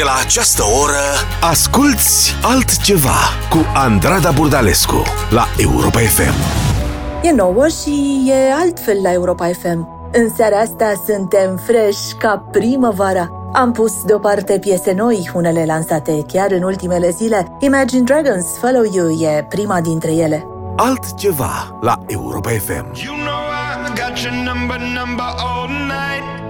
de la această oră Asculți altceva cu Andrada Burdalescu la Europa FM. E nouă și e altfel la Europa FM. În seara asta suntem fresh ca primăvara. Am pus deoparte piese noi, unele lansate chiar în ultimele zile. Imagine Dragons, Follow You e prima dintre ele. Altceva la Europa FM. You know I got your number, number all night.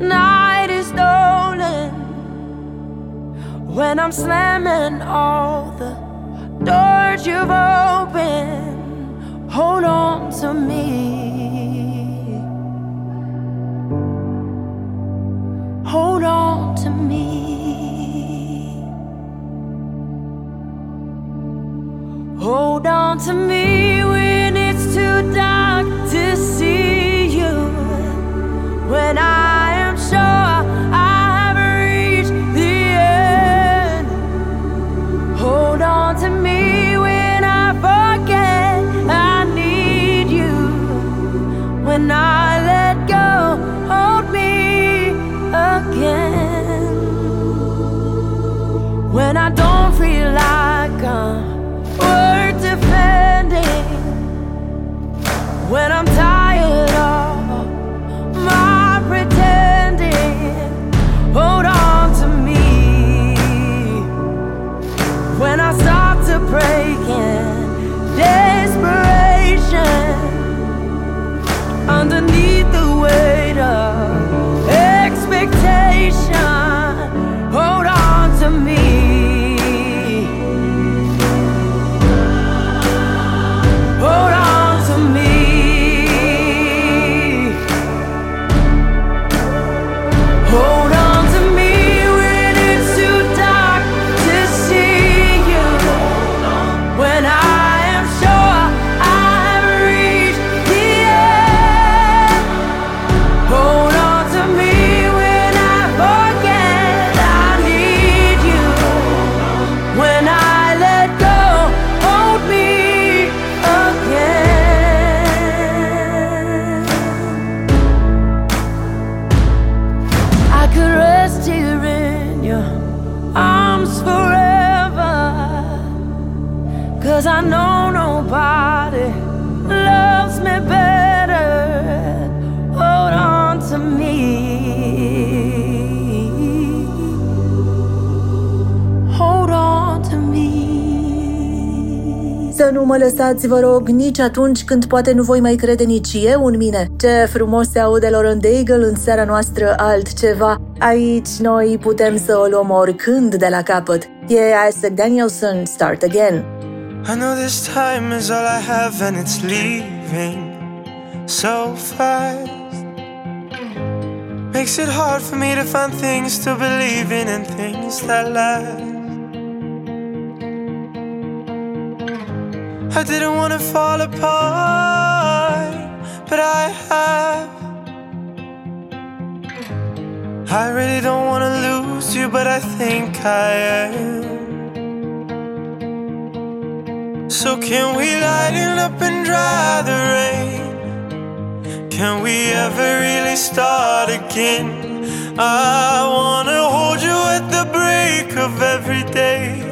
night is stolen when I'm slamming all the doors you've opened. Hold on to me. Hold on to me. Hold on to me when it's too dark to see you. When I nu mă lăsați, vă rog, nici atunci când poate nu voi mai crede nici eu în mine. Ce frumos se aude Lauren Daigle în seara noastră altceva. Aici noi putem să o luăm oricând de la capăt. E Isaac Danielson, Start Again. I know this time is all I have and it's leaving so fast. Makes it hard for me to find things to believe in and things that last. I didn't want to fall apart, but I have. I really don't want to lose you, but I think I am. So, can we lighten up and dry the rain? Can we ever really start again? I wanna hold you at the break of every day.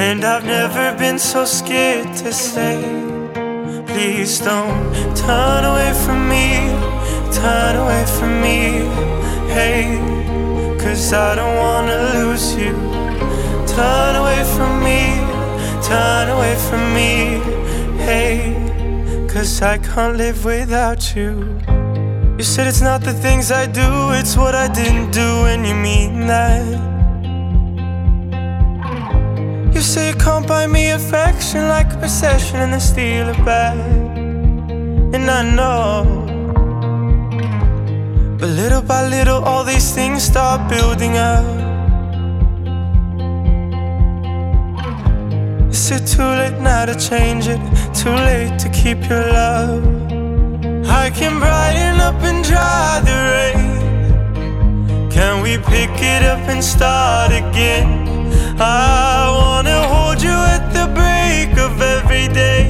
And I've never been so scared to say, please don't turn away from me, turn away from me, hey, cause I don't wanna lose you. Turn away from me, turn away from me, hey, cause I can't live without you. You said it's not the things I do, it's what I didn't do, and you mean that. Say you can't buy me affection like a possession and then steal it back. And I know. But little by little, all these things start building up. Is it too late now to change it? Too late to keep your love? I can brighten up and dry the rain. Can we pick it up and start again? I wanna hold you at the break of every day.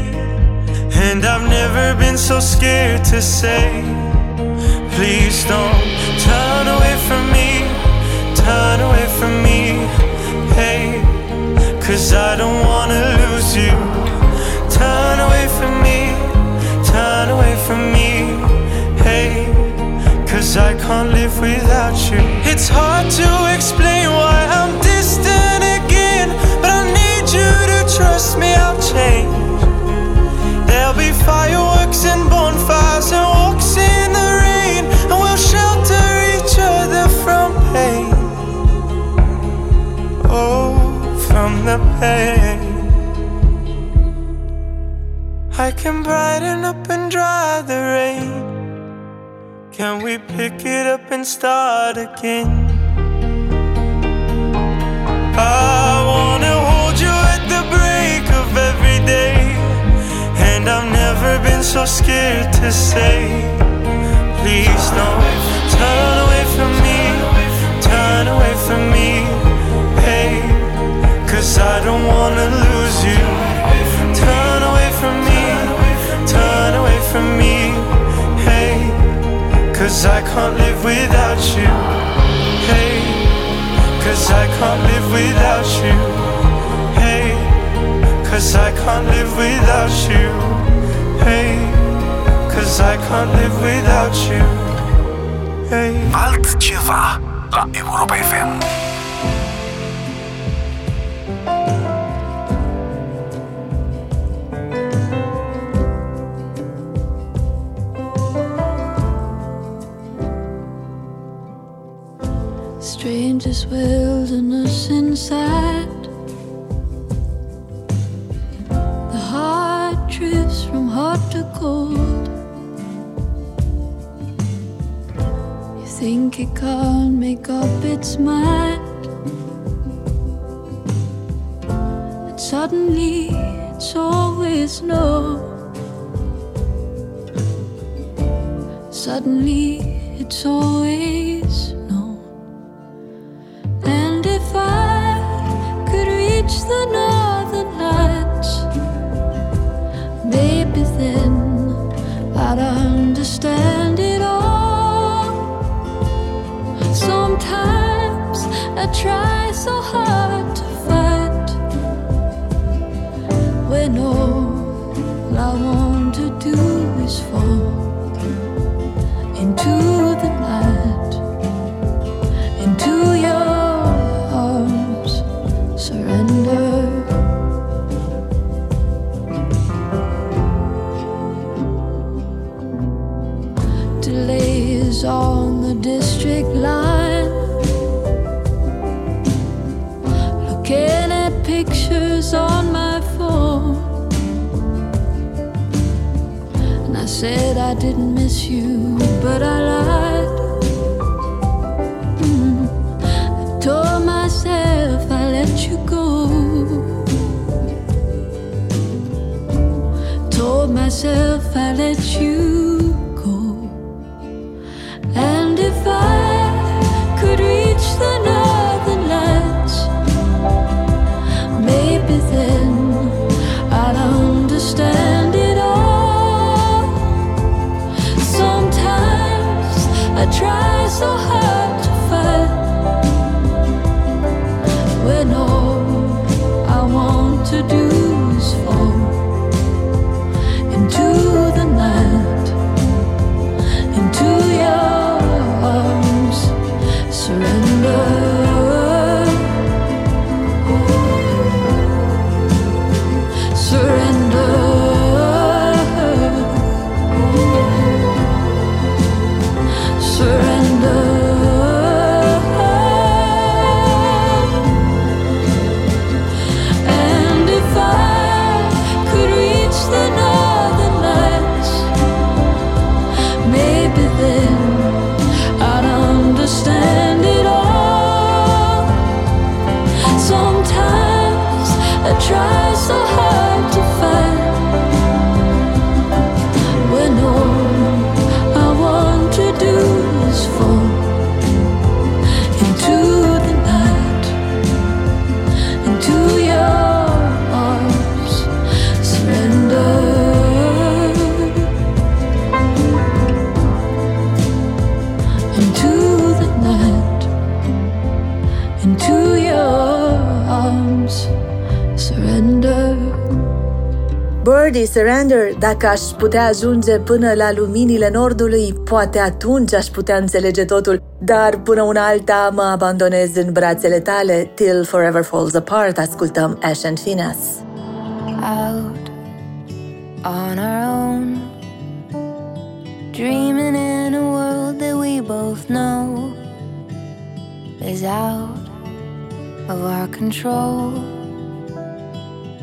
And I've never been so scared to say, please don't turn away from me, turn away from me, hey, cause I don't wanna lose you. Turn away from me, turn away from me, hey, cause I can't live without you. It's hard to explain why I'm distant trust me, I'll change. There'll be fireworks and bonfires and walks in the rain, and we'll shelter each other from pain. Oh, from the pain. I can brighten up and dry the rain. Can we pick it up and start again? I been so scared to say, please don't turn away from me, turn away from me, hey, cause I don't wanna lose you. Turn away from me, turn away from me, hey, cause I can't live without you, hey, cause I can't live without you, hey. Cause I can't live without you. Hey, cause I can't live without you. Hey. Altceva la Europa FM. Strangest wilderness inside. Think it can't make up its mind. And suddenly it's always no. Suddenly it's always dacă aș putea ajunge până la luminile nordului, poate atunci aș putea înțelege totul, dar până una alta mă abandonez în brațele tale, Till Forever Falls Apart, ascultăm Ash and Phineas. out on our own, dreaming in a world that we both know is out of our control.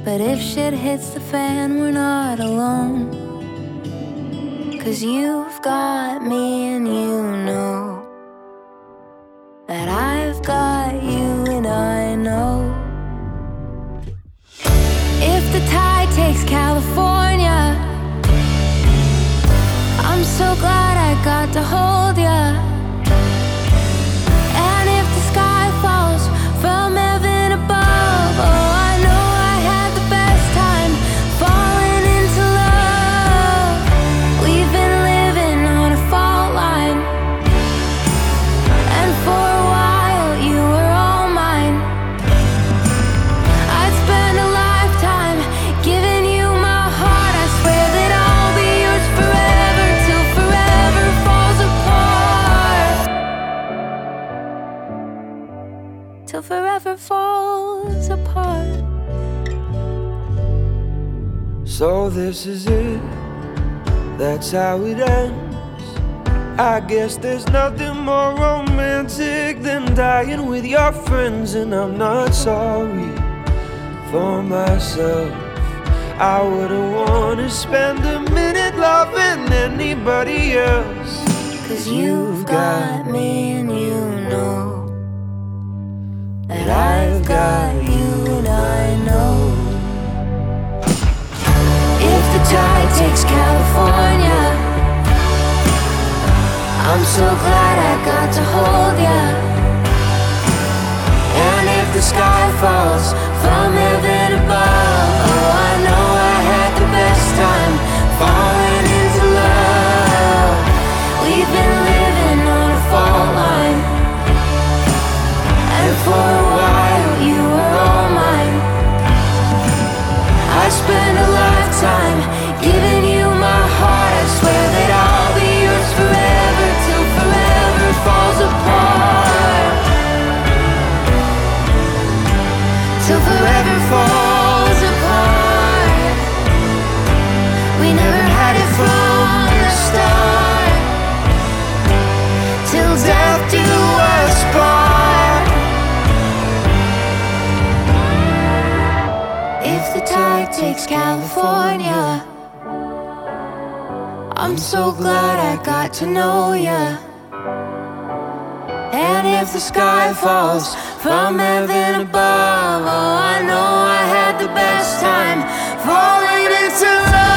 But if shit hits the fan, we're not alone. Cause you've got me and you know this is it, that's how it ends. I guess there's nothing more romantic than dying with your friends, and I'm not sorry for myself. I wouldn't want to spend a minute loving anybody else. Cause you've got me and you know that I've got you and I know. Tide takes California, I'm so glad I got to hold ya. And if the sky falls from heaven takes California. I'm so glad I got to know ya. And if the sky falls from heaven above, oh, I know I had the best time falling into love.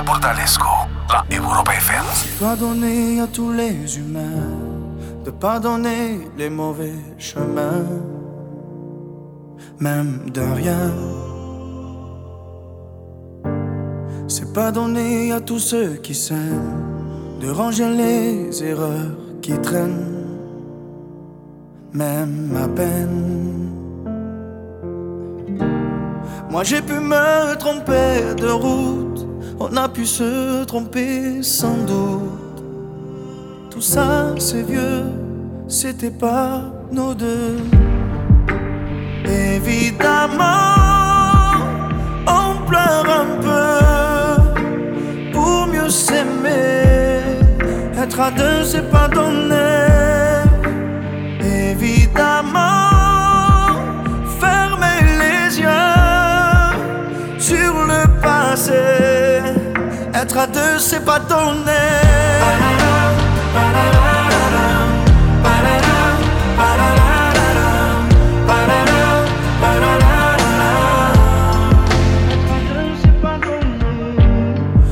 Andrada Burdalescu la à tous les humains de pardonner les mauvais chemins, même de rien. C'est pas donner à tous ceux qui s'aiment de ranger les erreurs qui traînent, même à peine. Moi j'ai pu me tromper de route, on a pu se tromper sans doute. Tout ça c'est vieux, c'était pas nos deux. Évidemment, on pleure un peu pour mieux s'aimer. Être à deux, c'est pas donné. Être à deux, c'est pas donné.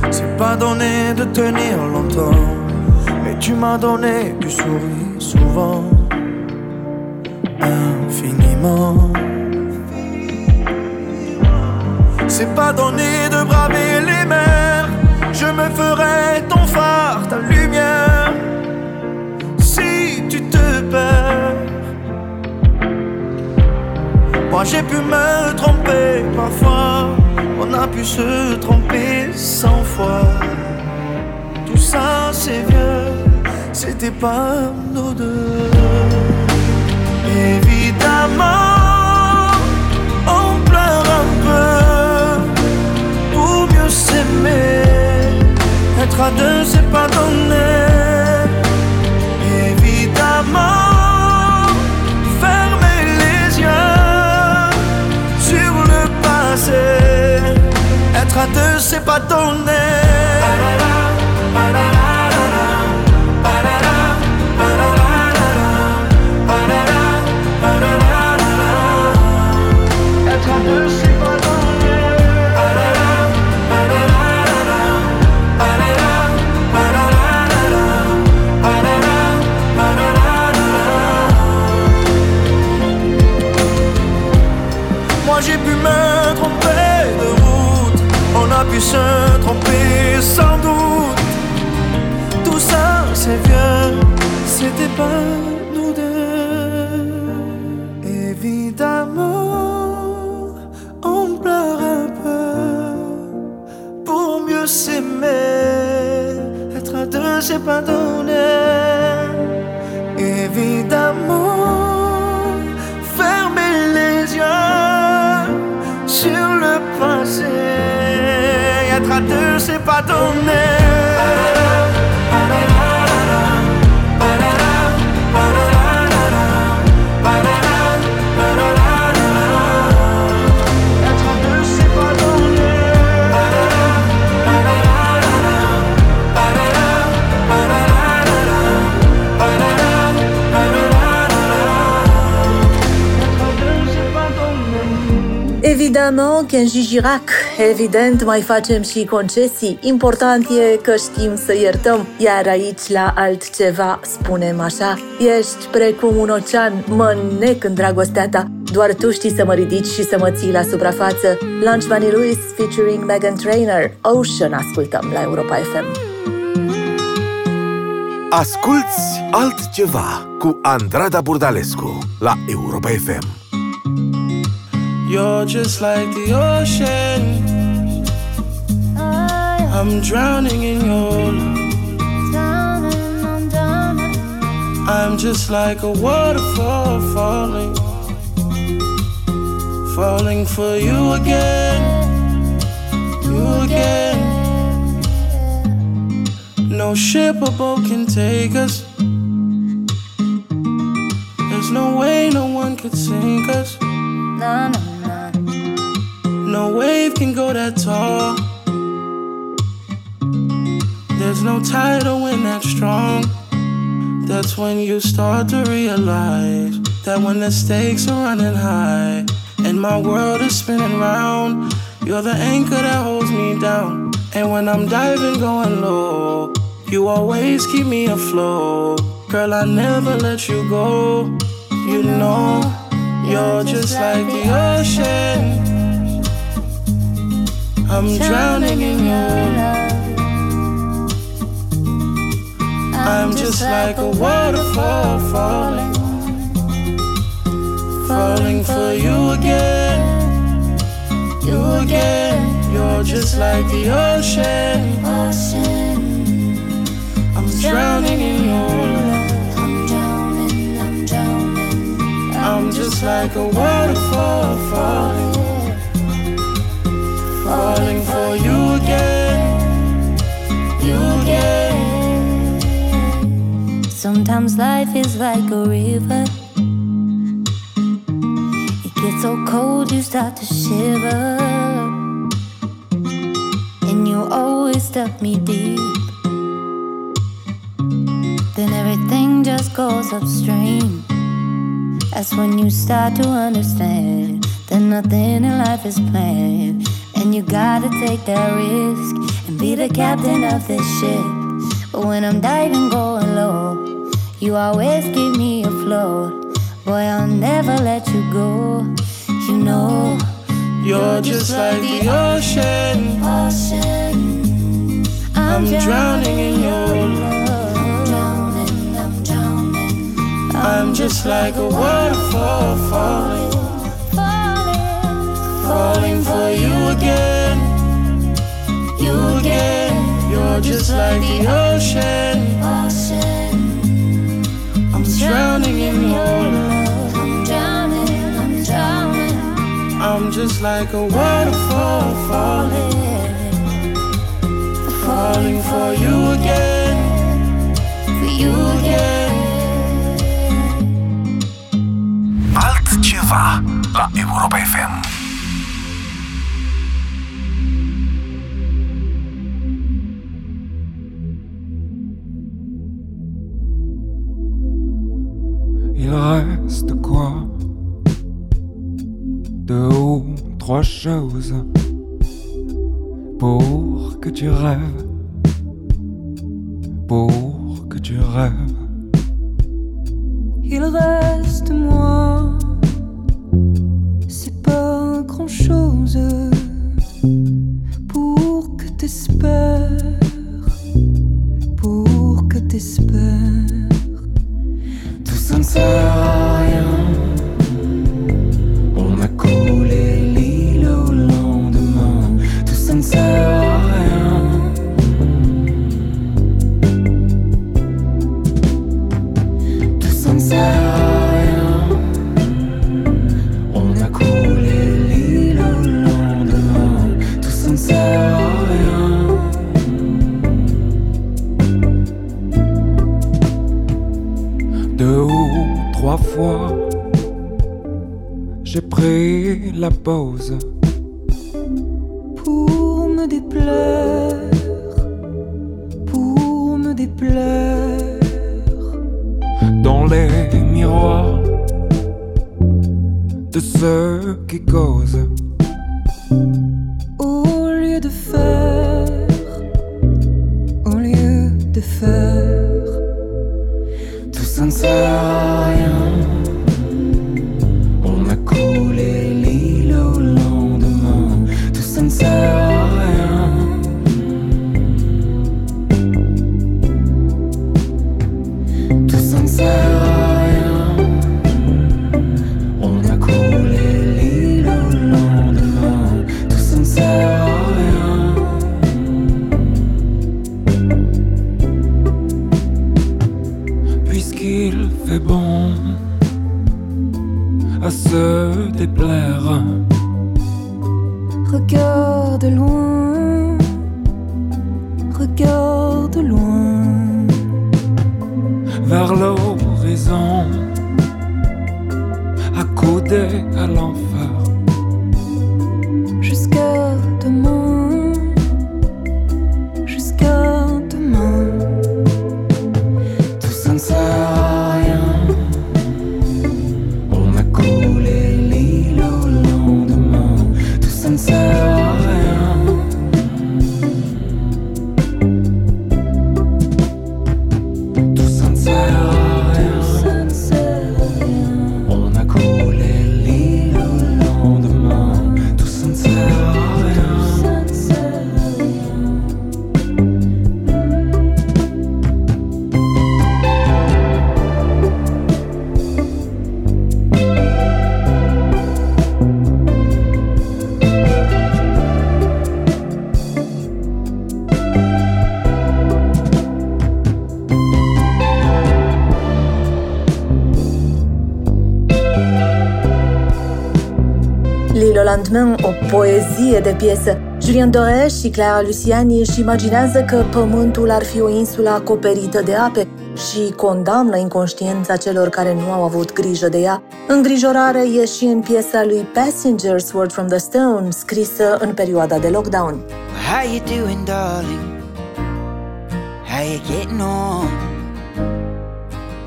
C'est pas donné de tenir longtemps, mais tu m'as donné du sourire souvent, infiniment. C'est pas donné de braver les mers, ferai ton phare, ta lumière, si tu te perds. Moi j'ai pu me tromper parfois, on a pu se tromper cent fois. Tout ça c'est vieux, c'était pas nos deux. Evident, Kenji Girac, evident mai facem și concesii. Important e că știm să iertăm, iar aici la altceva spunem așa. Ești precum un ocean, mă nec în dragostea ta. Doar tu știi să mă ridici și să mă ții la suprafață. Lunch Bunny Lewis featuring Megan Trainor. Ocean ascultăm la Europa FM. Asculți altceva cu Andrada Burdalescu la Europa FM. You're just like the ocean. I'm drowning in your love. I'm just like a waterfall falling, falling for you again, you again. No ship or boat can take us. There's no way no one could sink us. No, no, no. Wave can go that tall. There's no tide or wind that strong. That's when you start to realize that when the stakes are running high and my world is spinning round, you're the anchor that holds me down. And when I'm diving, going low, you always keep me afloat. Girl, I never let you go. You know, you're just like the ocean. I'm drowning in you. I'm just like a waterfall falling, falling for you again, you again. You're just like the ocean. I'm drowning in your love. I'm just like a waterfall falling, falling for you again, you again. Sometimes life is like a river. It gets so cold you start to shiver. And you always stuck me deep. Then everything just goes upstream. That's when you start to understand that nothing in life is planned. And you gotta take that risk and be the captain of this ship. But when I'm diving, going low, you always keep me afloat. Boy, I'll never let you go. You know, You're just like the ocean. ocean. I'm drowning in your love. I'm drowning, I'm drowning. I'm just like a waterfall falling, falling, falling for you again, you again. You're just like the ocean. ocean. I'm drowning in your love. I'm drowning, I'm drowning. I'm just like a waterfall falling, falling for you again, For you again. Altceva la Europa FM. Reste quoi? Deux ou trois choses pour que tu rêves, pour que tu rêves. Il reste moi, c'est pas grand chose de ceux qui causent. Au lieu de faire, au lieu de faire, Tout ça ne sert à rien. Lilo Landman, o poezie de piesă. Julien Doré și Clara Luciani își imaginează că pământul ar fi o insulă acoperită de ape și condamnă inconștiența celor care nu au avut grijă de ea. Îngrijorare e și în piesa lui Passengers Word from the Stone, scrisă în perioada de lockdown. How you doing, darling? How you getting on?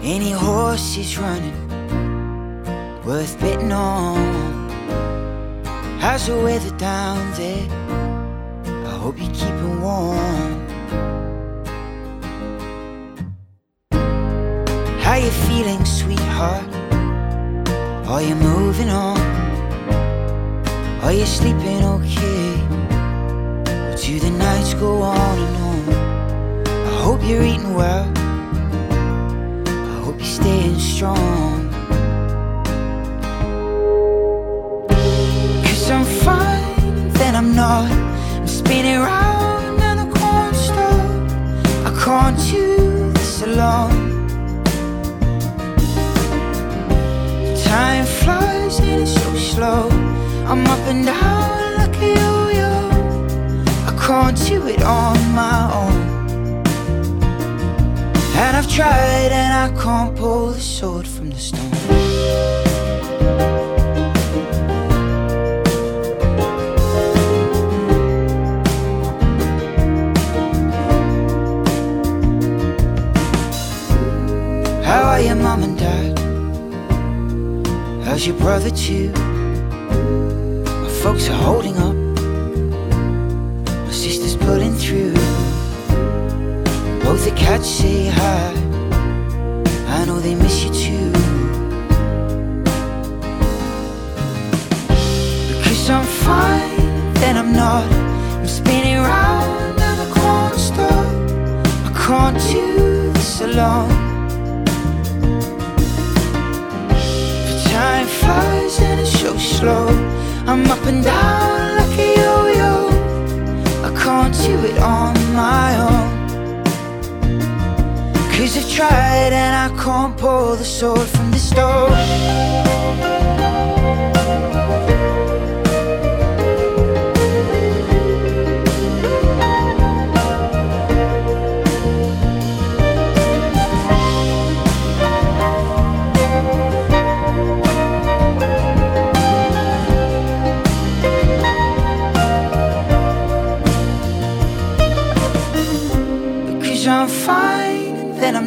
Any horses running worth betting on? How's the weather down there? I hope you're keeping warm. How you feeling, sweetheart? Are you moving on? Are you sleeping okay? Or do the nights go on and on? I hope you're eating well. I hope you're staying strong. I'm fine, then I'm not. I'm spinning round and I can't stop. I can't do this alone. Time flies and it's so slow. I'm up and down like a yo-yo. I can't do it on my own. And I've tried and I can't pull the sword from the stone. How are your mom and dad? How's your brother too? My folks are holding up. My sister's pulling through. Both the cats say hi. I know they miss you too. Because I'm fine, then I'm not. I'm spinning round and I can't stop. I can't do this alone. Time flies and it's so slow. I'm up and down like a yo-yo. I can't do it on my own. Cause I've tried and I can't pull the sword from the stone.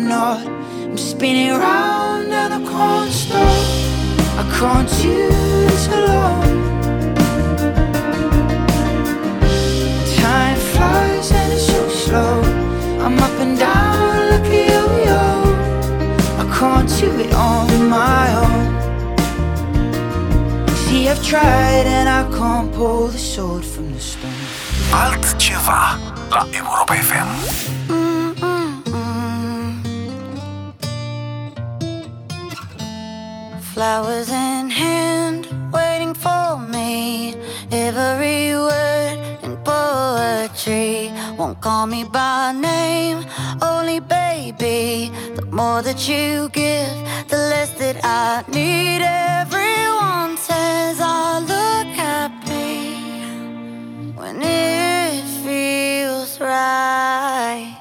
Not. I'm spinning round and I can't stop. I can't this alone. Time flies and it's so slow. I'm up and down like a yo-yo. I can't do it on my own. See, I've tried and I can't pull the sword from the stone. Altceva la Europa FM. Flowers in hand, waiting for me. Every word in poetry won't call me by name, only baby. The more that you give, the less that I need. Everyone says I look happy when it feels right.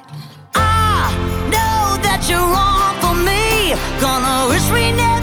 I know that you're wrong for me. Gonna wish we never.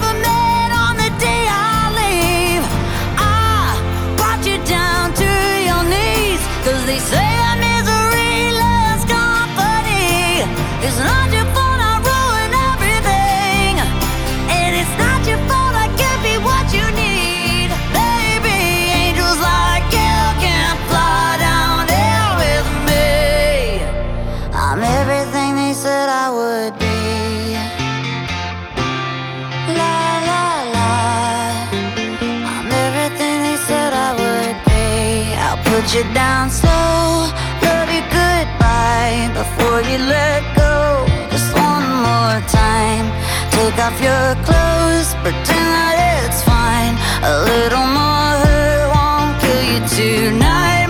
Off your clothes, pretend that it's fine. A little more hurt won't kill you tonight.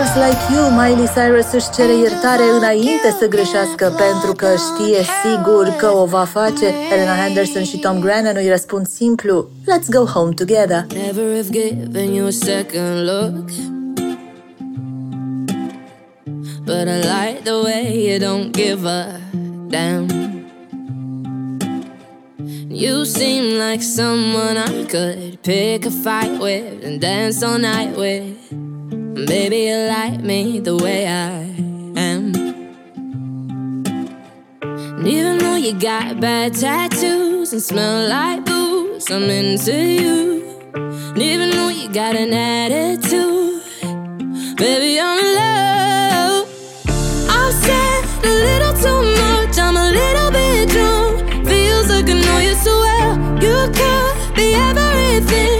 Angels Like You, Miley Cyrus își cere iertare înainte să greșească pentru că știe sigur că o va face. Elena Henderson și Tom Grennan îi răspund simplu Let's go home together. Never have given you a second look. But I like the way you don't give a damn. You seem like someone I could pick a fight with and dance all night with. Baby, you like me the way I am. And even though you got bad tattoos and smell like booze, I'm into you. And even though you got an attitude, baby, I'm in love. I've said a little too much, I'm a little bit drunk. Feels like I know you so well. You could be everything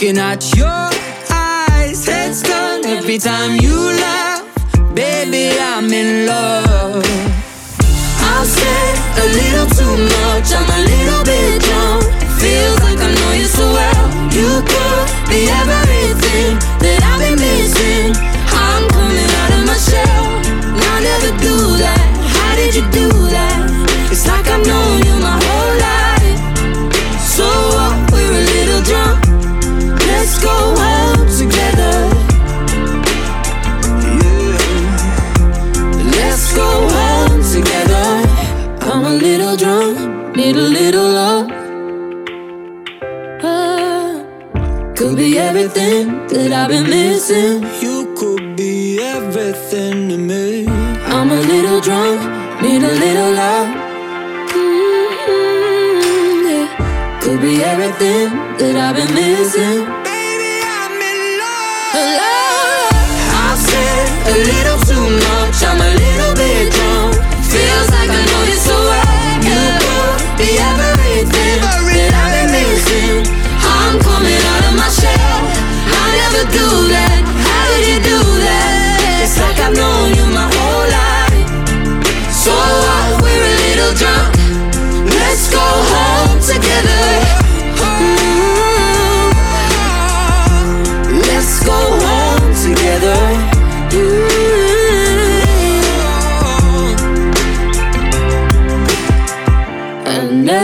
at your eyes. Heads every time you laugh. Baby, I'm in love. I've said a little too much, I'm a little bit drunk. Feels like I know you so well. You could be everything I've been missing. You could be everything to me. I'm a little drunk, need a little love. Mm, yeah. Could be everything that I've been missing.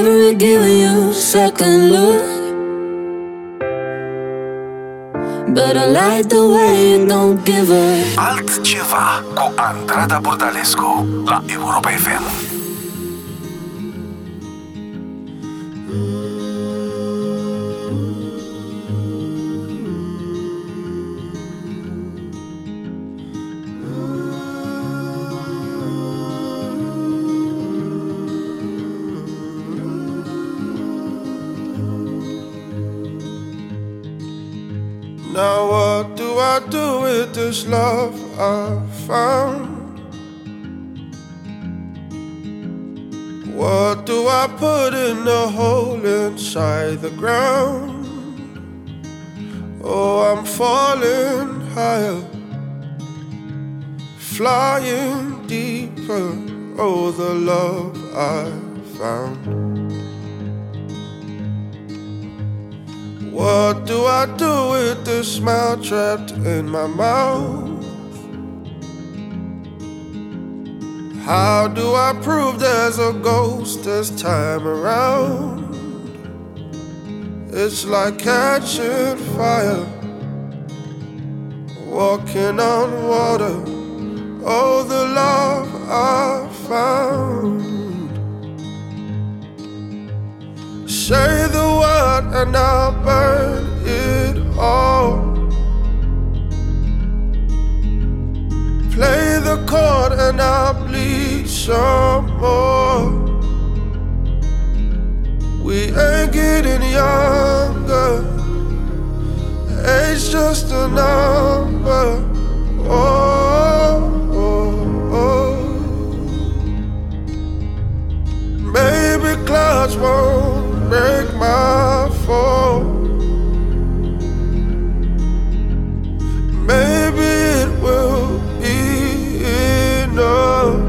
Not giving you second look. But I like the way you don't give a Altceva cu Andrada Burdalescu la Europa FM. This love I found? What do I put in the hole inside the ground? Oh, I'm falling higher, flying deeper. Oh, the love I found. What do I do with the smile trapped in my mouth? How do I prove there's a ghost this time around? It's like catching fire, walking on water. Oh, the love I found. Say the word and I'll burn it all. Play the chord and I'll bleed some more. We ain't getting younger. Age just a number. Oh, oh, oh. Maybe clouds won't break my fall. Maybe it will be enough.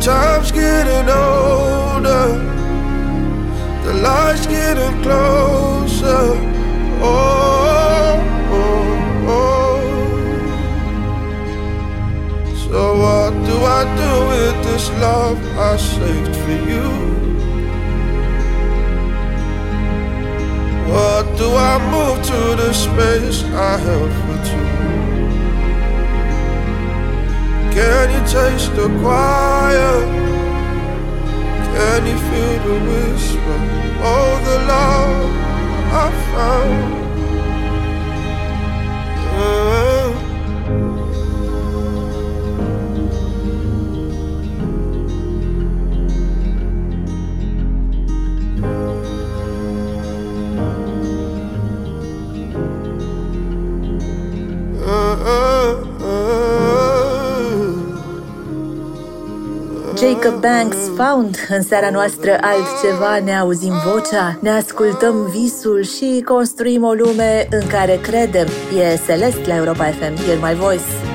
Time's getting older, the lights getting closer. Oh, oh, oh. So what do I do with this love I saved for you? What do I move to the space I held for two? Can you taste the quiet? Can you feel the whisper? Oh, the love I found. Jacob Banks Found în seara noastră altceva, ne auzim vocea, ne ascultăm visul și construim o lume în care credem. E Celest la Europa FM, Hear My Voice.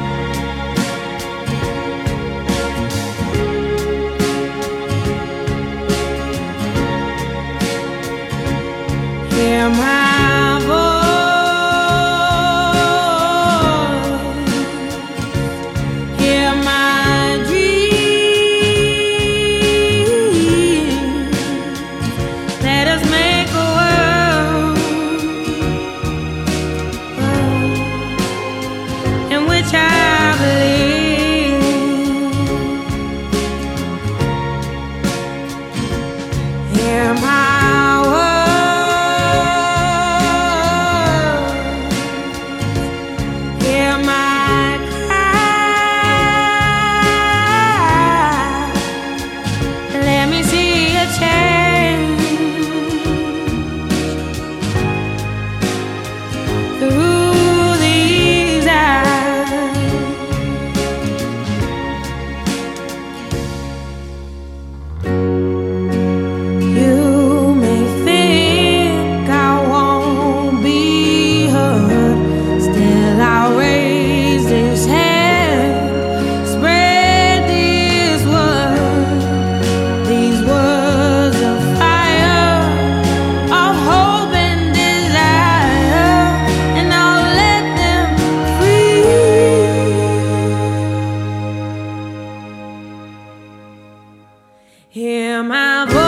Hear my voice.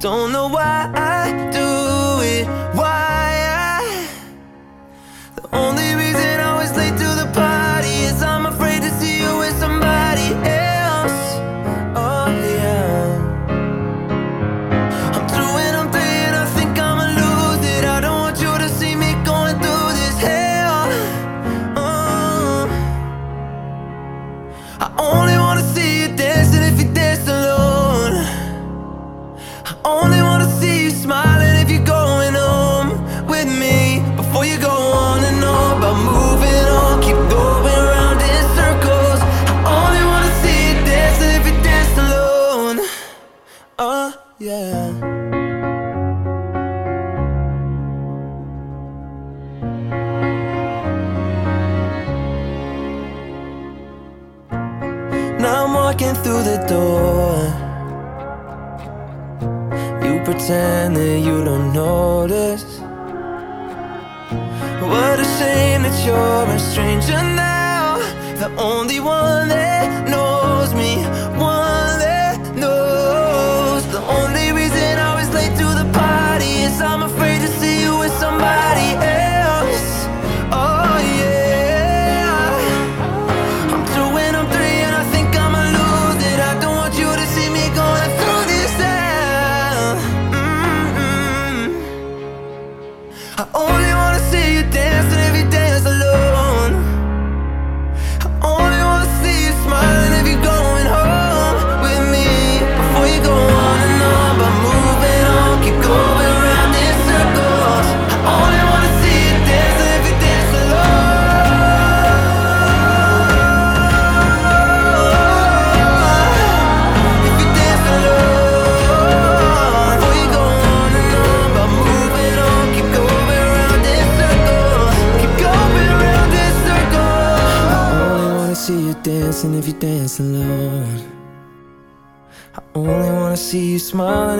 Don't know why I do stranger now. The only one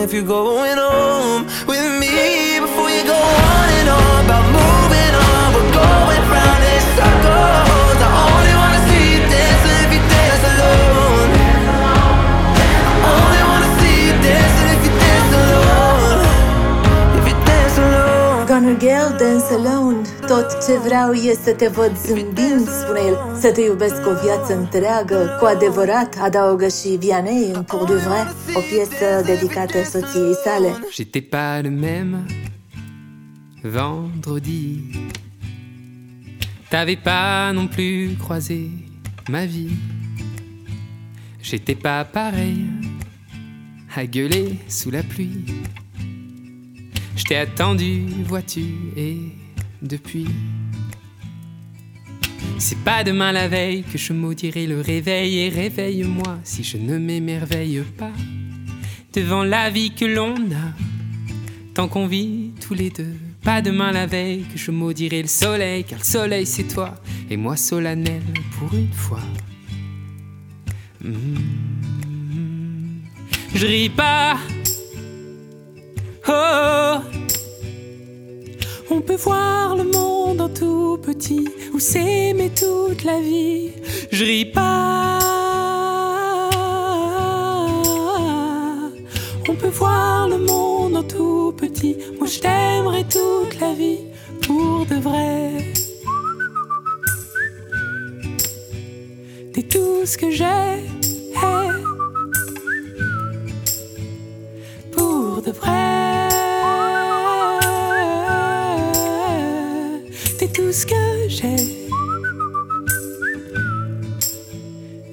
if you're going home with me before you go on and on about moving on. We're going round in circles. I only wanna see you dancing if you dance alone. I only wanna see you dancing if you dance alone. If you dance alone. Gonna Girl Dance Alone Tot ce vreau e să te văd zâmbind, spune el Să te iubesc o viață întreagă Cu adevărat, adaugă și Vianney în Pour de Vrai J'étais pas le même vendredi. T'avais pas non plus croisé ma vie. J'étais pas pareil à gueuler sous la pluie. Je t'ai attendu, vois-tu, et depuis. C'est pas demain la veille que je maudirai le réveil et réveille-moi si je ne m'émerveille pas devant la vie que l'on a tant qu'on vit tous les deux. Pas demain la veille que je maudirai le soleil, car le soleil c'est toi, et moi solennel pour une fois. Mm. Je ris pas. Oh, on peut voir le monde en tout petit ou s'aimer toute la vie. Je ris pas. On peut voir le monde en tout petit. Moi je t'aimerai toute la vie pour de vrai. T'es tout ce que j'ai. Pour de vrai.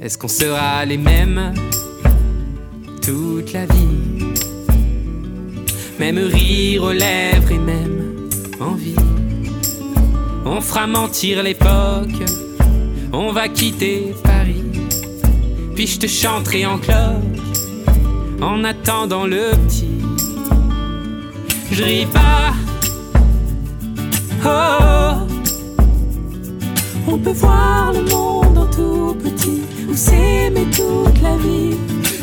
Est-ce qu'on sera les mêmes toute la vie? Même rire aux lèvres et même envie. On fera mentir l'époque, on va quitter Paris. Puis je te chanterai en cloche en attendant le petit. Je ris pas. Oh, on peut voir le monde en tout petit ou s'aimer toute la vie.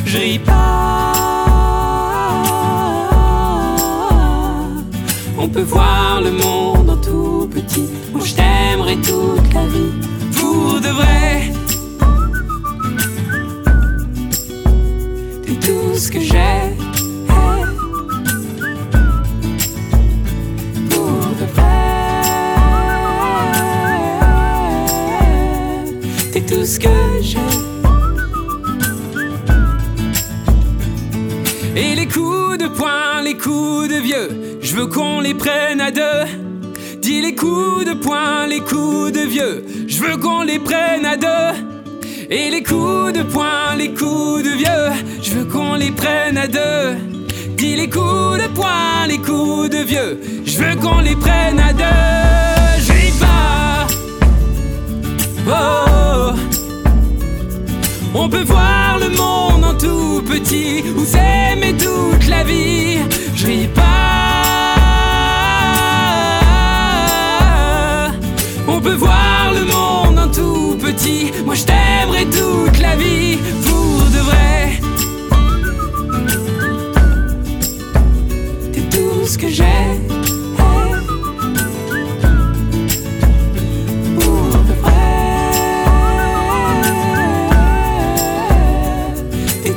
Je ris pas. On peut voir le monde en tout petit. Moi je t'aimerai toute la vie. Pour de vrai. T'es tout ce que j'ai. Tout ce que vieux, je veux qu'on les prenne à deux. Dis les coups de poing, les coups de vieux, je veux qu'on les prenne à deux. Et les coups de poing, les coups de vieux, je veux qu'on les prenne à deux. Dis les coups de poing, les coups de vieux, je veux qu'on les prenne à deux. Ris pas. Oh. On peut voir le monde en tout petit ou s'aimer toute la vie. Pas. On peut voir le monde en tout petit. Moi je t'aimerai toute la vie pour de vrai. T'es tout ce que j'ai.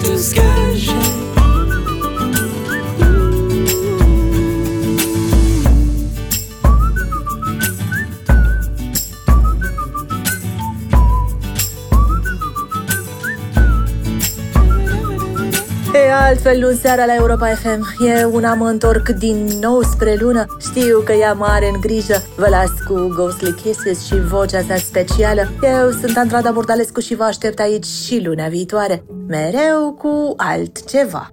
Tout ce que altfel luni seara la Europa FM E una mă întorc din nou spre lună. Știu că ea mare în grijă. Vă las cu Ghostly Kisses și vocea sa specială. Eu sunt Andrada Burdalescu și vă aștept aici și luna viitoare. Mereu cu altceva